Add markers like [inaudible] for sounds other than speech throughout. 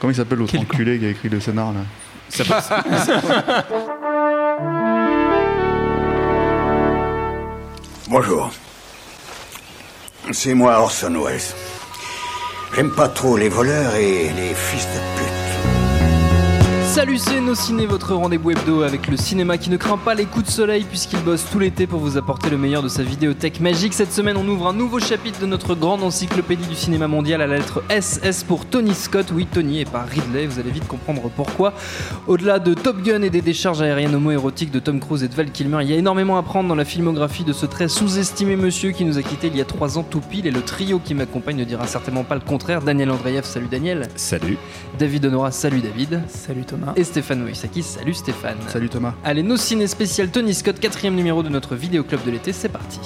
Comment il s'appelle l'autre enculé qui a écrit le scénar là [laughs] Bonjour. C'est moi Orson Welles. J'aime pas trop les voleurs et les fils de pute. Salut, c'est Nos Ciné, votre rendez-vous hebdo avec le cinéma qui ne craint pas les coups de soleil puisqu'il bosse tout l'été pour vous apporter le meilleur de sa vidéothèque magique. Cette semaine, on ouvre un nouveau chapitre de notre grande encyclopédie du cinéma mondial à la lettre SS pour Tony Scott. Oui, Tony et pas Ridley, vous allez vite comprendre pourquoi. Au-delà de Top Gun et des décharges aériennes homo-érotiques de Tom Cruise et de Val Kilmer, il y a énormément à prendre dans la filmographie de ce très sous-estimé monsieur qui nous a quitté il y a trois ans tout pile et le trio qui m'accompagne ne dira certainement pas le contraire. Daniel Andreev, salut Daniel. Salut. David Honora, salut David. Salut Thomas. Et Stéphane Moïsaki, salut Stéphane. Salut Thomas. Allez, nos ciné spécial Tony Scott, quatrième numéro de notre vidéo club de l'été, c'est parti.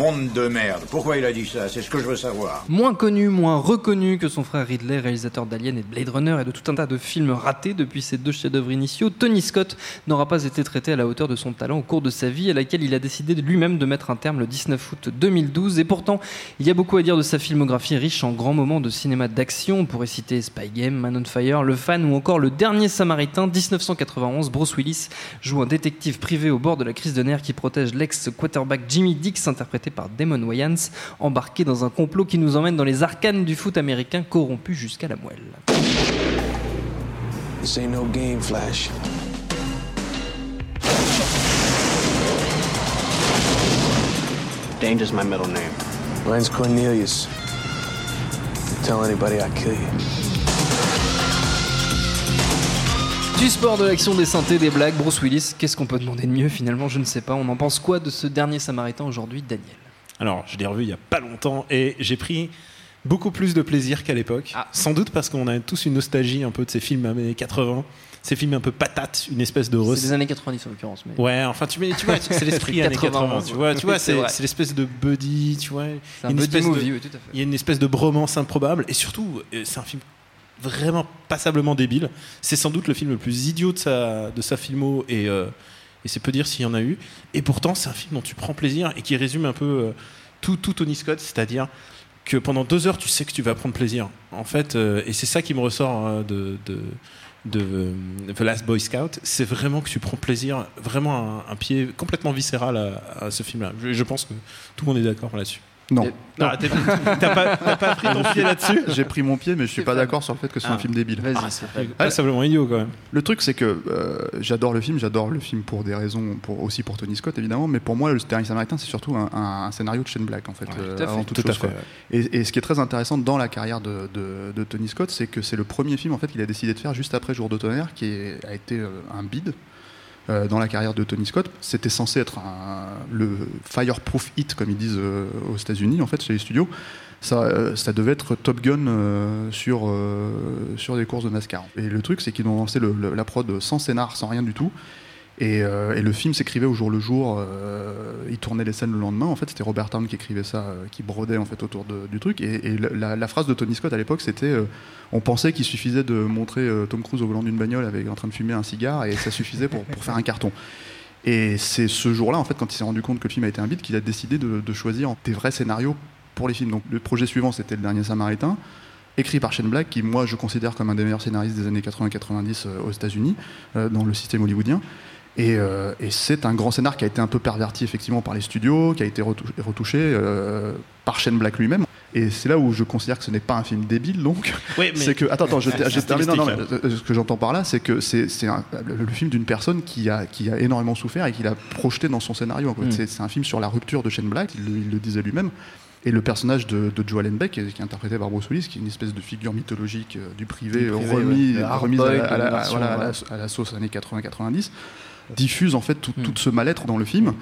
Monde de merde. Pourquoi il a dit ça? C'est ce que je veux savoir. Moins connu, moins reconnu que son frère Ridley, réalisateur d'Alien et de Blade Runner et de tout un tas de films ratés depuis ses deux chefs-d'œuvre initiaux, Tony Scott n'aura pas été traité à la hauteur de son talent au cours de sa vie, à laquelle il a décidé lui-même de mettre un terme le 19 août 2012. Et pourtant, il y a beaucoup à dire de sa filmographie riche en grands moments de cinéma d'action. On pourrait citer Spy Game, Man on Fire, Le Fan ou encore Le Dernier Samaritain, 1991. Bruce Willis joue un détective privé au bord de la crise de nerfs qui protège l'ex-quarterback Jimmy Dix, interprété par Damon Wayans, embarqué dans un complot qui nous emmène dans les arcanes du foot américain corrompu jusqu'à la moelle. This ain't no game, Flash. Danger's my middle name. Mine's Cornelius. Don't tell anybody I kill you. Du sport, de l'action, des synthés, des blagues, Bruce Willis, qu'est-ce qu'on peut demander de mieux finalement? Je ne sais pas. On en pense quoi de ce dernier Samaritain aujourd'hui, Daniel? Alors, je l'ai revu il y a pas longtemps et j'ai pris beaucoup plus de plaisir qu'à l'époque. Ah. Sans doute parce qu'on a tous une nostalgie un peu de ces films années 80, ces films un peu patates, une espèce de C'est rec- des années 90 en l'occurrence. Mais... Ouais, enfin tu, vois, c'est l'esprit [laughs] années 80. 91, Tu vois, tu vois, [laughs] c'est c'est c'est l'espèce de buddy, tu vois. C'est un une buddy espèce de- movie, oui, tout à fait. Il y a une espèce de bromance improbable et surtout, euh, c'est un film vraiment passablement débile. C'est sans doute le film le plus idiot de sa, de sa filmo et, euh, et c'est peu dire s'il y en a eu. Et pourtant, c'est un film dont tu prends plaisir et qui résume un peu euh, tout, tout Tony Scott, c'est-à-dire que pendant deux heures, tu sais que tu vas prendre plaisir. En fait, euh, et c'est ça qui me ressort euh, de, de, de euh, The Last Boy Scout, c'est vraiment que tu prends plaisir, vraiment un, pied complètement viscéral à, ce film-là. Je pense que tout le monde est d'accord là-dessus. Non. Ah, t'es- T'as pas, pas pris ton pied là-dessus? J'ai pris mon pied, mais je suis pas d'accord sur le fait que ce soit Ah. un film débile. Vas-y, Ah, c'est c'est passablement idiot quand même. Le truc, c'est que euh, j'adore le film, j'adore le film pour des raisons, pour, aussi pour Tony Scott évidemment, mais pour moi, le Dernier Samaritain, c'est surtout un, un- un scénario de Shane Black en fait, euh, tout à fait. avant toute Tout à chose. fait. quoi. Et, et ce qui est très intéressant dans la carrière de, de- de Tony Scott, c'est que c'est le premier film en fait qu'il a décidé de faire juste après Jour de tonnerre, qui est- a été euh, un bide. Euh, dans la carrière de Tony Scott, c'était censé être le fireproof hit, comme ils disent euh, aux États-Unis, en fait, chez les studios. Ça, euh, ça devait être Top Gun sur, sur des courses de NASCAR. Et le truc, c'est qu'ils ont lancé la prod sans scénar, sans rien du tout. Et, euh, et le film s'écrivait au jour le jour. euh, il tournait les scènes le lendemain. En fait, c'était Robert Town qui écrivait ça, euh, qui brodait en fait autour du truc. Et, la, phrase de Tony Scott à l'époque, c'était on pensait qu'il suffisait de montrer Tom Cruise au volant d'une bagnole avec en train de fumer un cigare et ça suffisait pour, faire un carton. Et c'est ce jour-là, en fait, quand il s'est rendu compte que le film a été un bide, qu'il a décidé de, choisir des vrais scénarios pour les films. Donc le projet suivant, c'était Le Dernier Samaritain, écrit par Shane Black, qui moi je considère comme un des meilleurs scénaristes des années 80-90 euh, aux États-Unis, dans le système hollywoodien. Et, euh, et c'est un grand scénar qui a été un peu perverti effectivement par les studios, qui a été retou- retouché euh, par Shane Black lui-même. Et c'est là où je considère que ce n'est pas un film débile, donc. Oui, [laughs] mais- c'est que. Attends, attends, je, termine. Non, non, mais, euh, ce que j'entends par là, c'est que c'est le, film d'une personne qui a, qui a énormément souffert et qui l'a projeté dans son scénario. Mm. C'est un film sur la rupture de Shane Black, il, le- il le disait lui-même. Et le personnage de, de Beck, qui est, interprété par Bruce Willis, qui est une espèce de figure mythologique du privé, Du privé, remis, ouais. Remise à, voilà, à la sauce années 80-90, diffuse en fait tout, Mm. tout ce mal-être dans le film.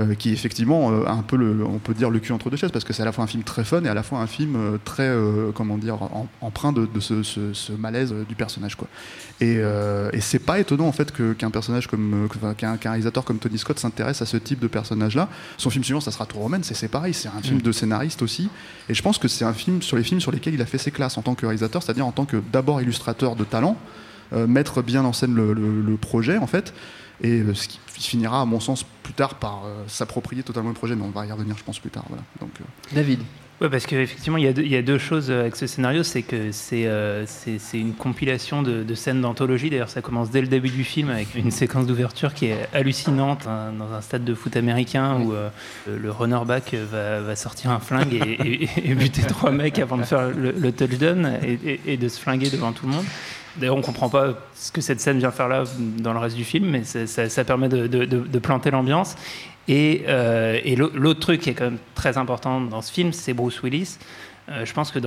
euh, qui effectivement euh, a un peu le, on peut dire le cul entre deux chaises parce que c'est à la fois un film très fun et à la fois un film euh, très comment dire em- empreint de, de ce, ce- ce malaise du personnage quoi. Et, et c'est pas étonnant en fait que- qu'un personnage comme qu'un qu'un réalisateur comme Tony Scott s'intéresse à ce type de personnage là. Son film suivant ça sera Tour Romaine, c'est c'est pareil, c'est un film de scénariste aussi. Et je pense que c'est un film sur les films sur lesquels il a fait ses classes en tant que réalisateur, c'est-à-dire en tant que d'abord illustrateur de talent, mettre bien en scène le, le- le projet en fait, et euh, ce qui finira à mon sens plus tard par euh, s'approprier totalement le projet, mais on va y revenir je pense plus tard. Voilà. Donc, euh, David. Ouais, parce qu'effectivement, il y, a deux- il y a deux choses avec ce scénario. C'est que c'est euh, une compilation de, de scènes d'anthologie. D'ailleurs, ça commence dès le début du film avec une séquence d'ouverture qui est hallucinante hein, dans un stade de foot américain où euh, le runner-back va, va sortir un flingue et, et- et buter trois mecs avant de faire le, le touchdown et, et- et de se flinguer devant tout le monde. D'ailleurs, on comprend pas ce que cette scène vient faire là dans le reste du film, mais ça, permet de, planter l'ambiance. Et, euh, l'autre truc qui est quand même très important dans ce film, c'est Bruce Willis. Euh, je pense que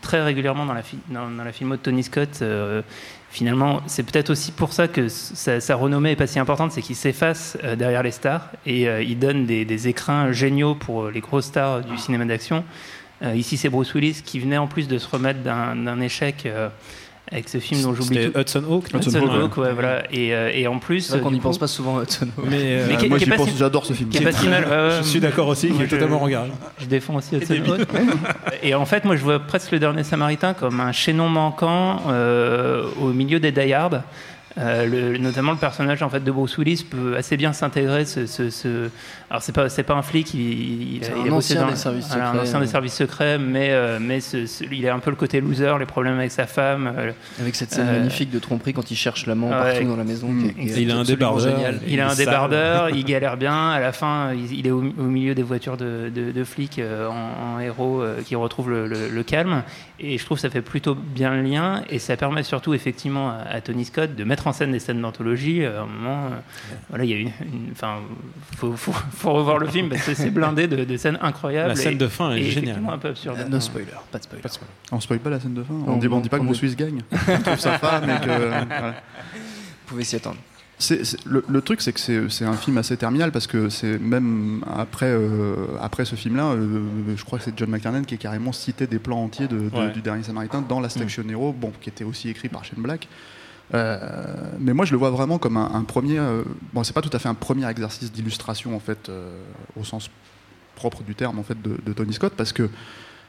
très régulièrement dans la, dans, de Tony Scott, euh, finalement, c'est peut-être aussi pour ça que sa, renommée est pas si importante, c'est qu'il s'efface derrière les stars et il donne des, des écrins géniaux pour les grosses stars du cinéma d'action. Ici, c'est Bruce Willis qui venait en plus de se remettre d'un échec avec ce film dont j'oublie C'était tout. Hudson Hawk. non Hudson Hawk, ouais. Hawk, ouais, voilà. Et, euh, et en plus, C'est vrai qu'on n'y pense pas souvent à Hudson Hawk. Mais euh, Mais qui- moi qui pense, si- j'adore ce film. qui est pas si mal. ouais, ouais. je suis d'accord aussi, qui est je- totalement regardé. Je défends aussi Hudson Hawk. Et en fait, moi, je vois presque le dernier Samaritain comme un chaînon manquant euh, au milieu des Die Hard. Euh, le- notamment le personnage en fait de Bruce Willis peut assez bien s'intégrer. Ce, ce- ce- Alors c'est pas c'est pas un flic, il, a- un ancien dans- des services secrets, un ancien des services secrets, mais euh, mais ce- ce- il a un peu le côté loser, les problèmes avec sa femme. euh, Avec cette scène Euh, magnifique de tromperie quand il cherche l'amant ouais. partout dans la maison. Mm. qui est- qui est Et il a un débardeur. génial. Il a un sale. débardeur, [laughs] il galère bien. À la fin, il, il est au, au milieu des voitures de, de- de flics euh, en, en héros euh, qui le, le- le calme. Et je trouve que ça fait plutôt bien le lien. Et ça permet surtout, effectivement, à, à Tony Scott de mettre en scène des scènes d'anthologie. Euh, À un moment, euh, voilà, il y a une. Enfin, faut, faut, faut revoir le film parce que c'est blindé de, de scènes incroyables. La scène et- de fin est géniale. un peu absurde. Euh, No spoiler, pas de spoiler. On spoil pas la scène de fin, on dit, on non, dit pas que on Bruce Willis gagne. [laughs] On trouve sa femme et que. [laughs] voilà. Vous pouvez s'y attendre. Le, le truc, c'est que c'est un film assez terminal parce que c'est même après, euh, après ce film-là, euh, je crois que c'est John McTiernan qui est carrément cité des plans entiers de- de- Ouais. du Dernier Samaritain dans la Station Hero, bon, qui était aussi écrit par Shane Black. Euh, mais moi, je le vois vraiment comme un, un premier. bon, c'est pas tout à fait un premier exercice d'illustration en fait, au sens propre du terme en fait de, de Tony Scott, parce que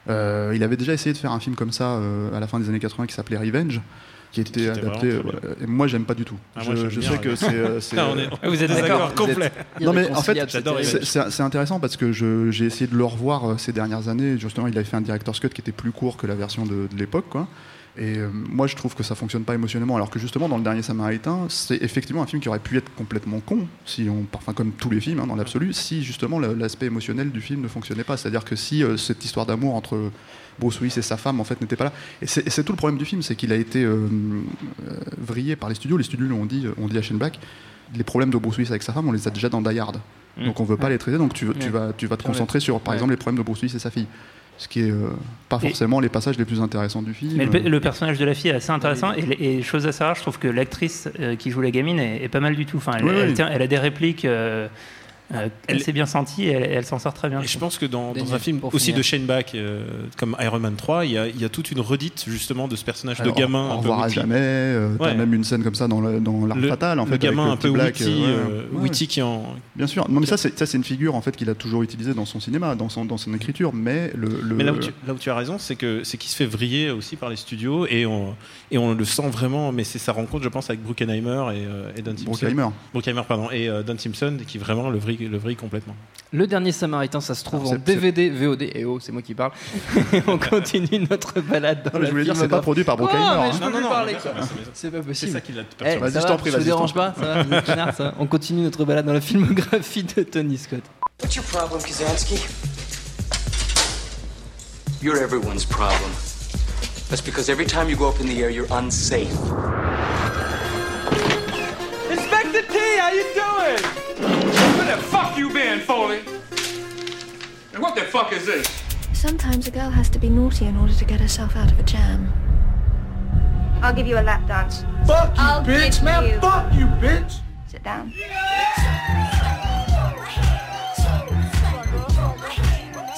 il avait déjà essayé de faire un film comme ça à la fin des années 80 qui s'appelait Revenge, qui était adapté. et moi, j'aime pas du tout. Ah, je moi, sais que c'est. [laughs] est, Vous êtes d'accord complet. non mais en fait, c'est intéressant parce que j'ai essayé de le revoir euh, ces dernières années. Justement, il avait fait un director's cut qui était plus court que la version de, de l'époque, quoi. Et euh, moi, je trouve que ça fonctionne pas émotionnellement, alors que justement, dans le dernier Samaritain, c'est effectivement un film qui aurait pu être complètement con, si on, enfin comme tous les films hein, dans l'absolu, si justement l'aspect émotionnel du film ne fonctionnait pas. C'est-à-dire que si euh, cette histoire d'amour entre Bruce Willis et sa femme en fait n'était pas là. Et c'est tout le problème du film, c'est qu'il a été euh, euh, vrillé par les studios. Les studios lui ont dit, ont dit à Shane Black, les problèmes de Bruce Willis avec sa femme, on les a déjà dans Die Hard. Mm. Donc on veut pas les traiter, donc tu, vas, tu vas te Ouais. concentrer sur, par exemple, les problèmes de Bruce Willis et sa fille. Ce qui est euh, pas Et- forcément les passages les plus intéressants du film. Mais le, pe- le personnage de la fille est assez intéressant et, et chose à savoir, je trouve que l'actrice euh, qui joue la gamine est, est pas mal du tout. Enfin, elle, Oui, elle oui. tient- elle a des répliques, euh, euh, elle, s'est bien sentie et elle, elle s'en sort très bien. Et je pense que dans, dans un film aussi finir. de Shane Black, euh, comme Iron Man 3, il y, a, il y a toute une redite justement de ce personnage Alors, de gamin. À witty. jamais. euh, T'as Ouais. même une scène comme ça dans le- dans l'art Le- fatal en le fait. gamin avec, un peu Petit Black, witty, euh, euh, ouais. witty qui en. Bien sûr. Non mais ça c'est ça c'est une figure en fait qu'il a toujours utilisée dans son cinéma, dans son dans son écriture. Mais le, le- Mais là où, tu, là où tu as raison, c'est que c'est qu'il se fait vriller aussi par les studios et on, et on le sent vraiment. Mais c'est sa rencontre, je pense, avec Bruckheimer et, euh, et Don Simpson. Bruckheimer. Bruckheimer, pardon, et euh, Don Simpson, qui vraiment le vrille, le vrille complètement. Le dernier Samaritain, ça se trouve Alors, en c'est- c'est- DVD, VOD. Et oh, c'est moi qui parle. [laughs] on continue notre balade dans Non, mais la je voulais dire c'est pas filmographie. produit par Bruckheimer. Mais hein. plus parler, quoi. c'est C'est pas c'est possible. ça qui l'a Eh, perturbé. Vas-y, ça je va, t'en prie, je te vas-y, je t'en dérange pas, ça va, ça. On continue notre balade dans la filmographie de Tony Scott. What's your problem, Kazansky? You're everyone's problem. That's because every time you go up in the air, you're unsafe. Fuck you been, Foley? And what the fuck is this? Sometimes a girl has to be naughty in order to get herself out of a jam. I'll give you a lap dance. Fuck you, I'll bitch, man. you- Fuck you, bitch. Sit down.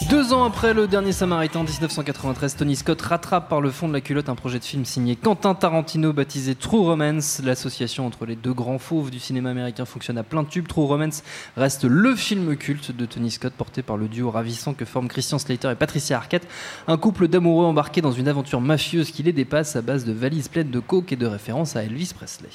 Deux ans après le dernier Samaritain, 1993, Tony Scott rattrape par le fond de la culotte un projet de film signé Quentin Tarantino baptisé True Romance. L'association entre les deux grands fauves du cinéma américain fonctionne à plein tube. True Romance reste le film culte de Tony Scott porté par le duo ravissant que forment Christian Slater et Patricia Arquette. Un couple d'amoureux embarqués dans une aventure mafieuse qui les dépasse à base de valises pleines de coke et de références à Elvis Presley.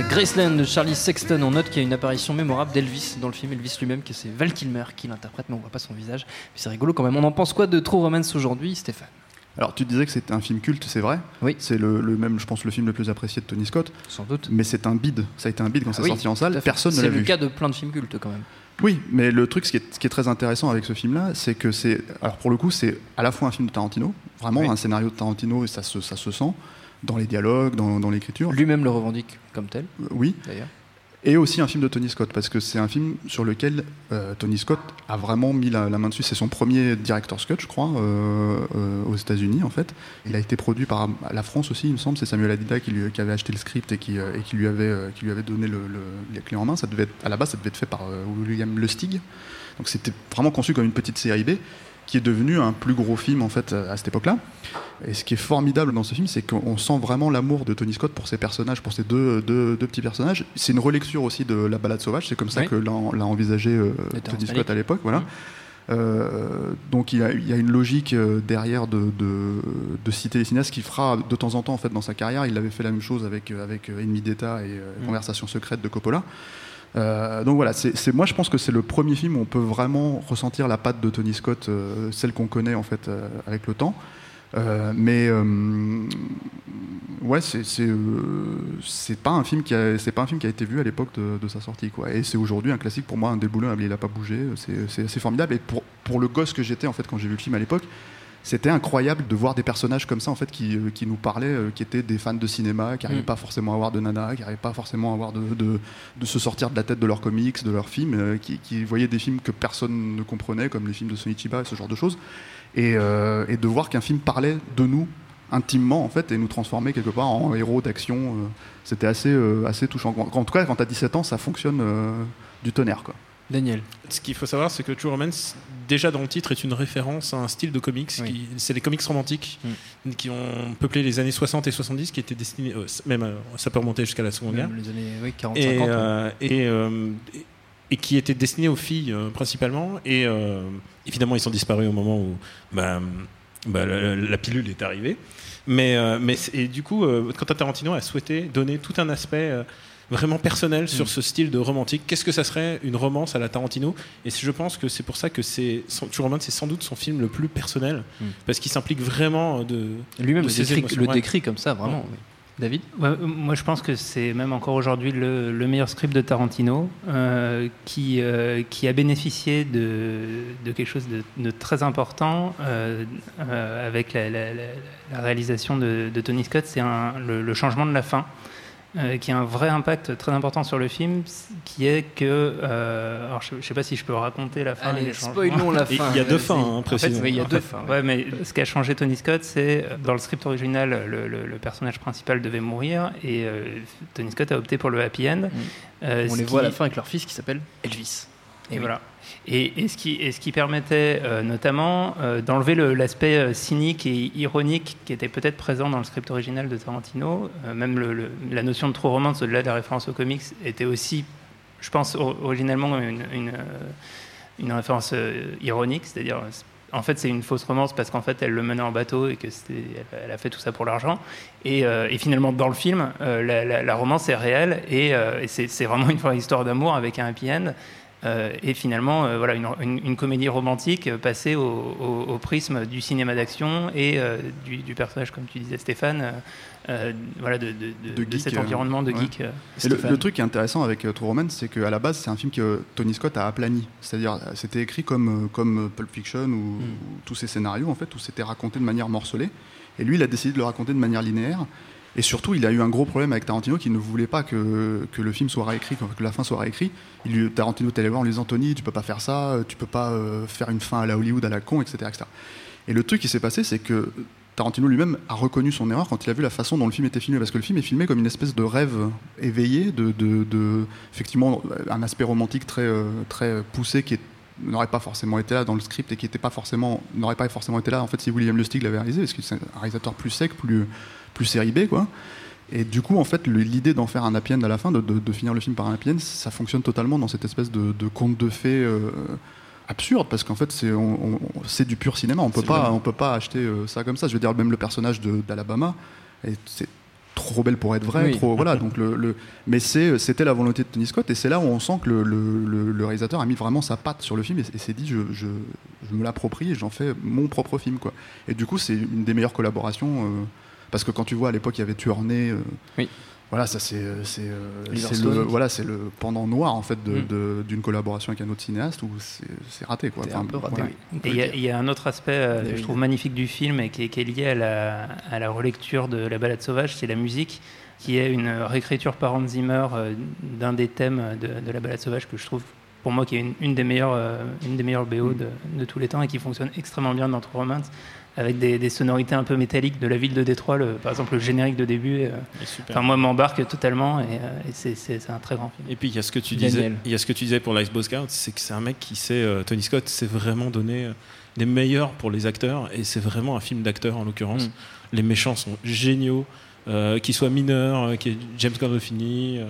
C'est Graceland de Charlie Sexton. On note qu'il y a une apparition mémorable d'Elvis dans le film. Elvis lui-même, que c'est Val Kilmer qui l'interprète, mais on voit pas son visage. C'est rigolo quand même. On en pense quoi de True Romance aujourd'hui, Stéphane? Alors tu disais que c'était un film culte, c'est vrai. Oui. C'est le, le même, je pense, le film le plus apprécié de Tony Scott. Sans doute. Mais c'est un bide. Ça a été un bide quand Ah c'est oui, sorti en salle. Personne ne l'a C'est vu. le cas de plein de films cultes quand même. Oui, mais le truc, ce qui est, ce qui est très intéressant avec ce film-là, c'est que c'est, alors pour le coup, c'est à la fois un film de Tarantino, vraiment Oui. un scénario de Tarantino, et ça se, ça se sent dans les dialogues, dans, dans l'écriture. Lui-même le revendique comme tel, Euh, Oui, d'ailleurs. et aussi un film de Tony Scott, parce que c'est un film sur lequel euh, Tony Scott a vraiment mis la, la main dessus. C'est son premier director's cut, je crois, euh, aux États-Unis, en fait. Il a été produit par la France aussi, il me semble. C'est Samuel Adida qui, lui- qui avait acheté le script et qui, et qui, lui, avait, qui lui avait donné le, le- les clés en main. Ça devait être, à la base, ça devait être fait par William Lustig. Donc c'était vraiment conçu comme une petite série B qui est devenu un plus gros film en fait à cette époque-là. Et ce qui est formidable dans ce film, c'est qu'on sent vraiment l'amour de Tony Scott pour ses personnages, pour ces deux, deux, deux petits personnages. C'est une relecture aussi de La Balade sauvage, c'est comme ça Oui. que l'a, envisagé euh, Tony Scott à l'époque. Voilà. Euh, donc il y, a, une logique euh, derrière de, de, de citer les cinéastes qui fera de temps en temps en fait dans sa carrière. Il avait fait la même chose avec, avec Ennemi d'État et euh, Mm. Conversation secrète de Coppola. Euh, donc voilà, moi je pense que c'est le premier film où on peut vraiment ressentir la patte de Tony Scott, euh, celle qu'on connaît en fait euh, avec le temps. Mais ouais, c'est pas un film qui pas un film qui a été vu à l'époque de, sa sortie quoi. Et c'est aujourd'hui un classique pour moi, un déboulonnable. Il a pas bougé, c'est formidable. Et pour pour le gosse que j'étais en fait quand j'ai vu le film à l'époque, c'était incroyable de voir des personnages comme ça en fait qui, euh, qui nous parlaient, euh, qui étaient des fans de cinéma, qui n'arrivaient Mm. pas forcément à avoir de nana, qui n'arrivaient pas forcément à avoir de, de, de se sortir de la tête de leurs comics, de leurs films, euh, qui, qui voyaient des films que personne ne comprenait, comme les films de Sonichiba et ce genre de choses, et, euh, et de voir qu'un film parlait de nous intimement en fait et nous transformait quelque part en héros d'action, c'était assez, assez touchant. En, tout cas, quand tu as 17 ans, ça fonctionne du tonnerre quoi. Daniel. Ce qu'il faut savoir, c'est que True Romance, déjà dans le titre, est une référence à un style de comics. Oui. C'est les comics romantiques qui ont peuplé les années 60 et 70, qui étaient destinés, euh, même euh, ça peut remonter jusqu'à la Seconde Guerre, les années oui, 40, et, 50. ouais. euh, et, euh, et- et qui étaient destinés aux filles principalement. Et évidemment, ils sont disparus au moment où bah, bah, la, la pilule est arrivée. Mais, mais et du coup, Quentin Tarantino a souhaité donner tout un aspect vraiment personnel sur Mm. ce style de romantique. Qu'est-ce que ça serait une romance à la Tarantino? Et je pense que c'est pour ça que c'est True Romance, c'est sans doute son film le plus personnel, Mm. parce qu'il s'implique vraiment de Lui-même le décrit, comme ça, vraiment. Ouais. David? Ouais, euh, moi, je pense que c'est même encore aujourd'hui le, le meilleur script de Tarantino, euh, qui, euh, qui a bénéficié de, de quelque chose de, de très important euh, euh, avec la, la- la- la réalisation de, de Tony Scott, c'est le changement de la fin. Euh, qui a un vrai impact très important sur le film, qui est que, euh, alors je ne sais pas si je peux raconter la fin. Allez, spoilons la fin. il y a deux fins, hein, En fait, précisément. Oui, il y a en deux fins. Ouais, mais ce qui a changé Tony Scott, c'est dans le script original, le, le- le personnage principal devait mourir et euh, Tony Scott a opté pour le happy end. Euh, On les voit à la fin avec leur fils qui s'appelle Elvis. Et oui. voilà. Et, et ce qui, et ce qui permettait euh, notamment euh, d'enlever le- l'aspect euh, cynique et ironique qui était peut-être présent dans le script original de Tarantino. Même le- le- la notion de true romance, au-delà de la référence aux comics, était aussi, je pense, or- originalement une, une, une référence ironique. C'est-à-dire, en fait, c'est une fausse romance parce qu'en fait, elle le menait en bateau et que elle, elle a fait tout ça pour l'argent. Et, euh, et finalement, dans le film, euh, la, la- la romance est réelle et, euh, et c'est, c'est vraiment une vraie histoire d'amour avec un happy end. Euh, et finalement, euh, voilà, une, une- une comédie romantique euh, passée au, au- au prisme du cinéma d'action et euh, du, du personnage, comme tu disais, Stéphane, voilà, de, de- de- De de geek, cet environnement de ouais. geek. Et le, truc qui est intéressant avec True Romance, c'est qu'à la base, c'est un film que Tony Scott a aplani. C'est-à-dire, c'était écrit comme, comme Pulp Fiction ou, ou tous ces scénarios, en fait, où c'était raconté de manière morcelée. Et lui, il a décidé de le raconter de manière linéaire. Et surtout, il a eu un gros problème avec Tarantino qui ne voulait pas que, que le film soit réécrit, que la fin soit réécrite. Il lui, Tarantino allé voir en lui disant Tony, tu peux pas faire ça, tu peux pas euh, faire une fin à la Hollywood à la con, etc. etc. Et le truc qui s'est passé, c'est que Tarantino lui-même a reconnu son erreur quand il a vu la façon dont le film était filmé, parce que le film est filmé comme une espèce de rêve éveillé, de, de- de- effectivement un aspect romantique très, euh, très poussé qui est- n'aurait pas forcément été là dans le script et qui était pas forcément n'aurait pas forcément été là. En fait si William Lustig l'avait réalisé parce que c'est un réalisateur plus sec plus plus série B quoi. Et du coup en fait l'idée d'en faire un happy end à la fin de, de- de finir le film par un happy end ça fonctionne totalement dans cette espèce de, de conte de fées euh, absurde parce qu'en fait c'est on- du pur cinéma. On peut pas vrai. on peut pas acheter euh, ça comme ça. Je veux dire même le personnage de- d'Alabama et c'est trop belle pour être vrai Oui. trop voilà [laughs] donc le, le- mais c'est c'était la volonté de Tony Scott et c'est là où on sent que le, le- réalisateur a mis vraiment sa patte sur le film et, et s'est dit je, je, je me l'approprie et j'en fais mon propre film quoi et du coup c'est une des meilleures collaborations euh, parce que quand tu vois à l'époque il y avait Tuernay euh, voilà ça c'est euh, c'est euh, c'est le Stone. voilà c'est le pendant noir en fait de- Mm. de- d'une collaboration avec un autre cinéaste où c'est c'est raté quoi C'était un peu raté, voilà. oui. Et il y, a- il y a un autre aspect euh, que je trouve magnifique du film et qui est, qui est lié à la, à la relecture de La balade sauvage, c'est la musique, qui est une réécriture par Hans Zimmer euh, d'un des thèmes de, de La balade sauvage que je trouve, pour moi, qui est une, une des meilleures, euh, une des meilleures BO de, de tous les temps et qui fonctionne extrêmement bien dans True Romance, avec des, des sonorités un peu métalliques de la ville de Détroit. Le- par exemple, le générique de début, euh, enfin, moi, m'embarque totalement et, euh, et c'est- un très grand film. Et puis il y a ce que tu Daniel. disais, il y a ce que tu disais pour l'Ice Boy Scout, c'est que c'est un mec qui sait, euh, Tony Scott s'est vraiment donné euh, des meilleurs pour les acteurs et c'est vraiment un film d'acteurs en l'occurrence. Mm. Les méchants sont géniaux, euh, qu'ils soient mineurs, euh, qu'il y ait James Gandolfini, euh,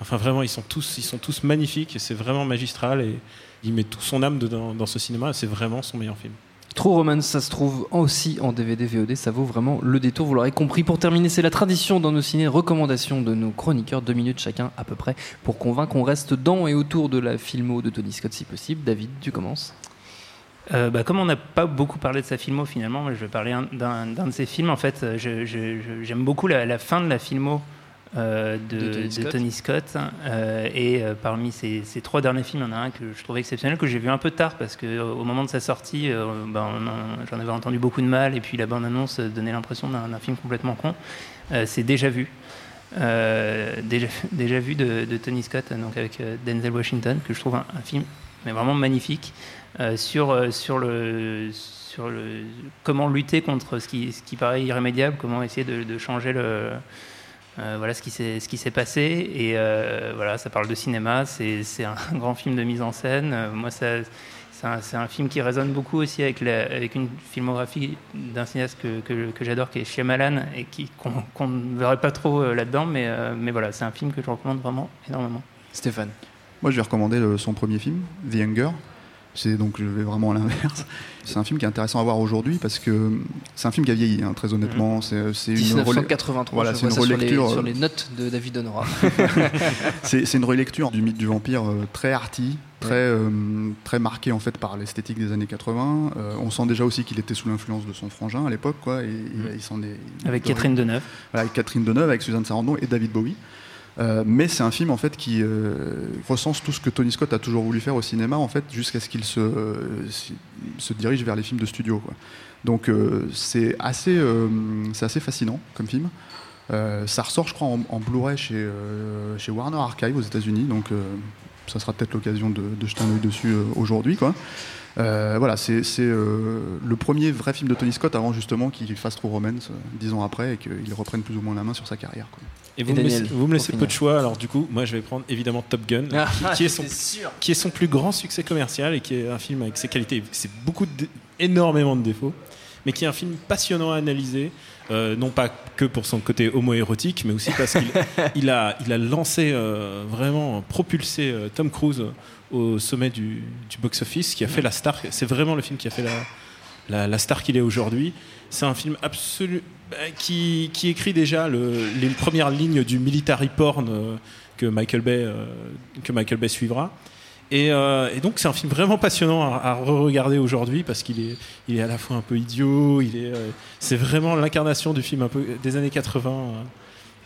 enfin vraiment ils sont tous, ils sont tous magnifiques et c'est vraiment magistral et il met toute son âme dedans, dans ce cinéma et c'est vraiment son meilleur film. True Romance, ça se trouve aussi en DVD VOD, ça vaut vraiment le détour, vous l'aurez compris. Pour terminer, c'est la tradition dans nos ciné recommandations de nos chroniqueurs, deux minutes chacun à peu près, pour convaincre qu'on reste dans et autour de la filmo de Tony Scott si possible. David, tu commences Euh, bah, comme on n'a pas beaucoup parlé de sa filmo finalement, je vais parler un- d'un de ses films. En fait, euh, j'aime beaucoup la, la fin de la filmo euh, de, De Tony de Scott. Tony Scott. Euh, et euh, parmi ses, ses trois derniers films, il y en a un que je trouvais exceptionnel, que j'ai vu un peu tard parce que euh, au moment de sa sortie, euh, bah, on en- j'en avais entendu beaucoup de mal. Et puis la bande-annonce donnait l'impression d'un film complètement con. C'est déjà vu. Déjà, [laughs] déjà vu de, de Tony Scott, donc avec Denzel Washington, que je trouve un, un film mais vraiment magnifique sur, sur, le, sur le comment lutter contre ce qui, ce qui paraît irrémédiable, comment essayer de, de changer le, euh, voilà ce qui s'est passé et euh, voilà ça parle de cinéma c'est un [laughs] grand film de mise en scène Euh, moi c'est un, un film qui résonne beaucoup aussi avec, avec une filmographie d'un cinéaste que, que, j'adore, qui est Shyamalan, et qu'on, ne verrait pas trop là-dedans, mais, mais voilà, c'est un film que je recommande vraiment énormément. Stéphane Moi, je vais recommander le- son premier film, The Hunger. C'est donc je vais vraiment à l'inverse. C'est un film qui est intéressant à voir aujourd'hui parce que c'est un film qui a vieilli, hein, très honnêtement. C'est c'est une relais- 1983, Voilà, je c'est vois une ça sur les, relecture. sur euh, les notes de David Honora. [laughs] c'est c'est une relecture du mythe du vampire euh, très arty, très, euh, très marqué en fait par l'esthétique des années 80. Euh, on sent déjà aussi qu'il était sous l'influence de son frangin à l'époque, quoi. Et, il- il s'en est il- Avec Catherine Deneuve. Voilà, avec Catherine Deneuve, avec Suzanne Sarandon et David Bowie. Euh, mais c'est un film en fait qui euh, recense tout ce que Tony Scott a toujours voulu faire au cinéma en fait jusqu'à ce qu'il se, euh, se dirige vers les films de studio. Donc c'est assez, c'est assez fascinant comme film. Ça ressort, je crois, en, Blu-ray chez, chez Warner Archive aux États-Unis, donc ça sera peut-être l'occasion de, de jeter un œil dessus aujourd'hui. quoi. Euh, voilà, c'est euh, le premier vrai film de Tony Scott avant justement qu'il fasse True Romance euh, dix ans après et qu'il reprenne plus ou moins la main sur sa carrière. quoi. Et vous, me Daniel, laissez, vous me pour laissez peu de choix, alors du coup, moi je vais prendre évidemment Top Gun, Ah, qui, qui [laughs] est son, j'étais sûr. qui est son plus grand succès commercial et qui est un film avec ses qualités, c'est beaucoup, de, énormément de défauts, mais qui est un film passionnant à analyser, euh, non pas que pour son côté homo-érotique, mais aussi parce qu'il [laughs] il a, il a lancé, euh, vraiment propulsé euh, Tom Cruise au sommet du, box-office, qui a fait la star, c'est vraiment le film qui a fait la, la, star qu'il est aujourd'hui. C'est un film absolu bah, qui, qui écrit déjà le- les premières lignes du military porn euh, que Michael Bay euh, que Michael Bay suivra. Et, euh, donc c'est un film vraiment passionnant à, re-regarder aujourd'hui parce qu'il est, il est à la fois un peu idiot, il est, euh, c'est vraiment l'incarnation du film des années 80, euh,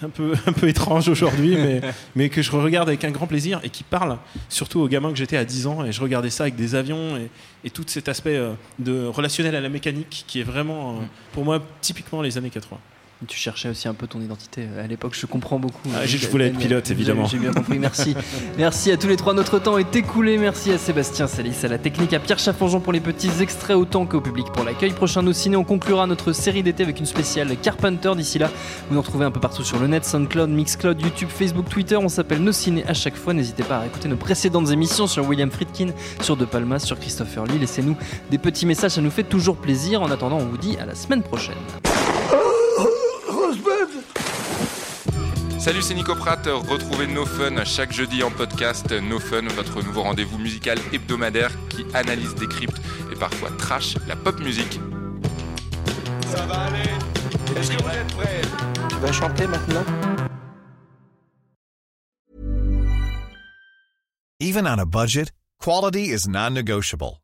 un peu, [laughs] un peu étrange aujourd'hui, [laughs] mais, mais que je regarde avec un grand plaisir et qui parle surtout aux gamins que j'étais à 10 ans et je regardais ça avec des avions et, et tout cet aspect euh, de relationnel à la mécanique qui est vraiment, euh, pour moi, typiquement les années 80. Tu cherchais aussi un peu ton identité euh, à l'époque, je comprends beaucoup. Ah, je- je voulais être pilote, évidemment. J'ai bien compris, merci. merci à tous les trois, notre temps est écoulé. Merci à Sébastien Salis, à la technique, à Pierre Chaffanjon pour les petits extraits, autant qu'au public pour l'accueil. Prochain Nos Ciné, on conclura notre série d'été avec une spéciale Carpenter. D'ici là, vous nous retrouvez un peu partout sur le net, SoundCloud, Mixcloud, YouTube, Facebook, Twitter. On s'appelle Nos Ciné à chaque fois. N'hésitez pas à écouter nos précédentes émissions sur William Friedkin, sur De Palmas, sur Christopher Lee. Laissez-nous des petits messages, ça nous fait toujours plaisir. En attendant, on vous dit à la semaine prochaine. Salut, c'est Nico Pratt. Retrouvez No Fun chaque jeudi en podcast. No Fun, votre nouveau rendez-vous musical hebdomadaire qui analyse, décrypte et parfois trash la pop musique. Ça va aller Est-ce que vous êtes prêts? Tu vas chanter maintenant? Even on a budget, quality is non-negotiable.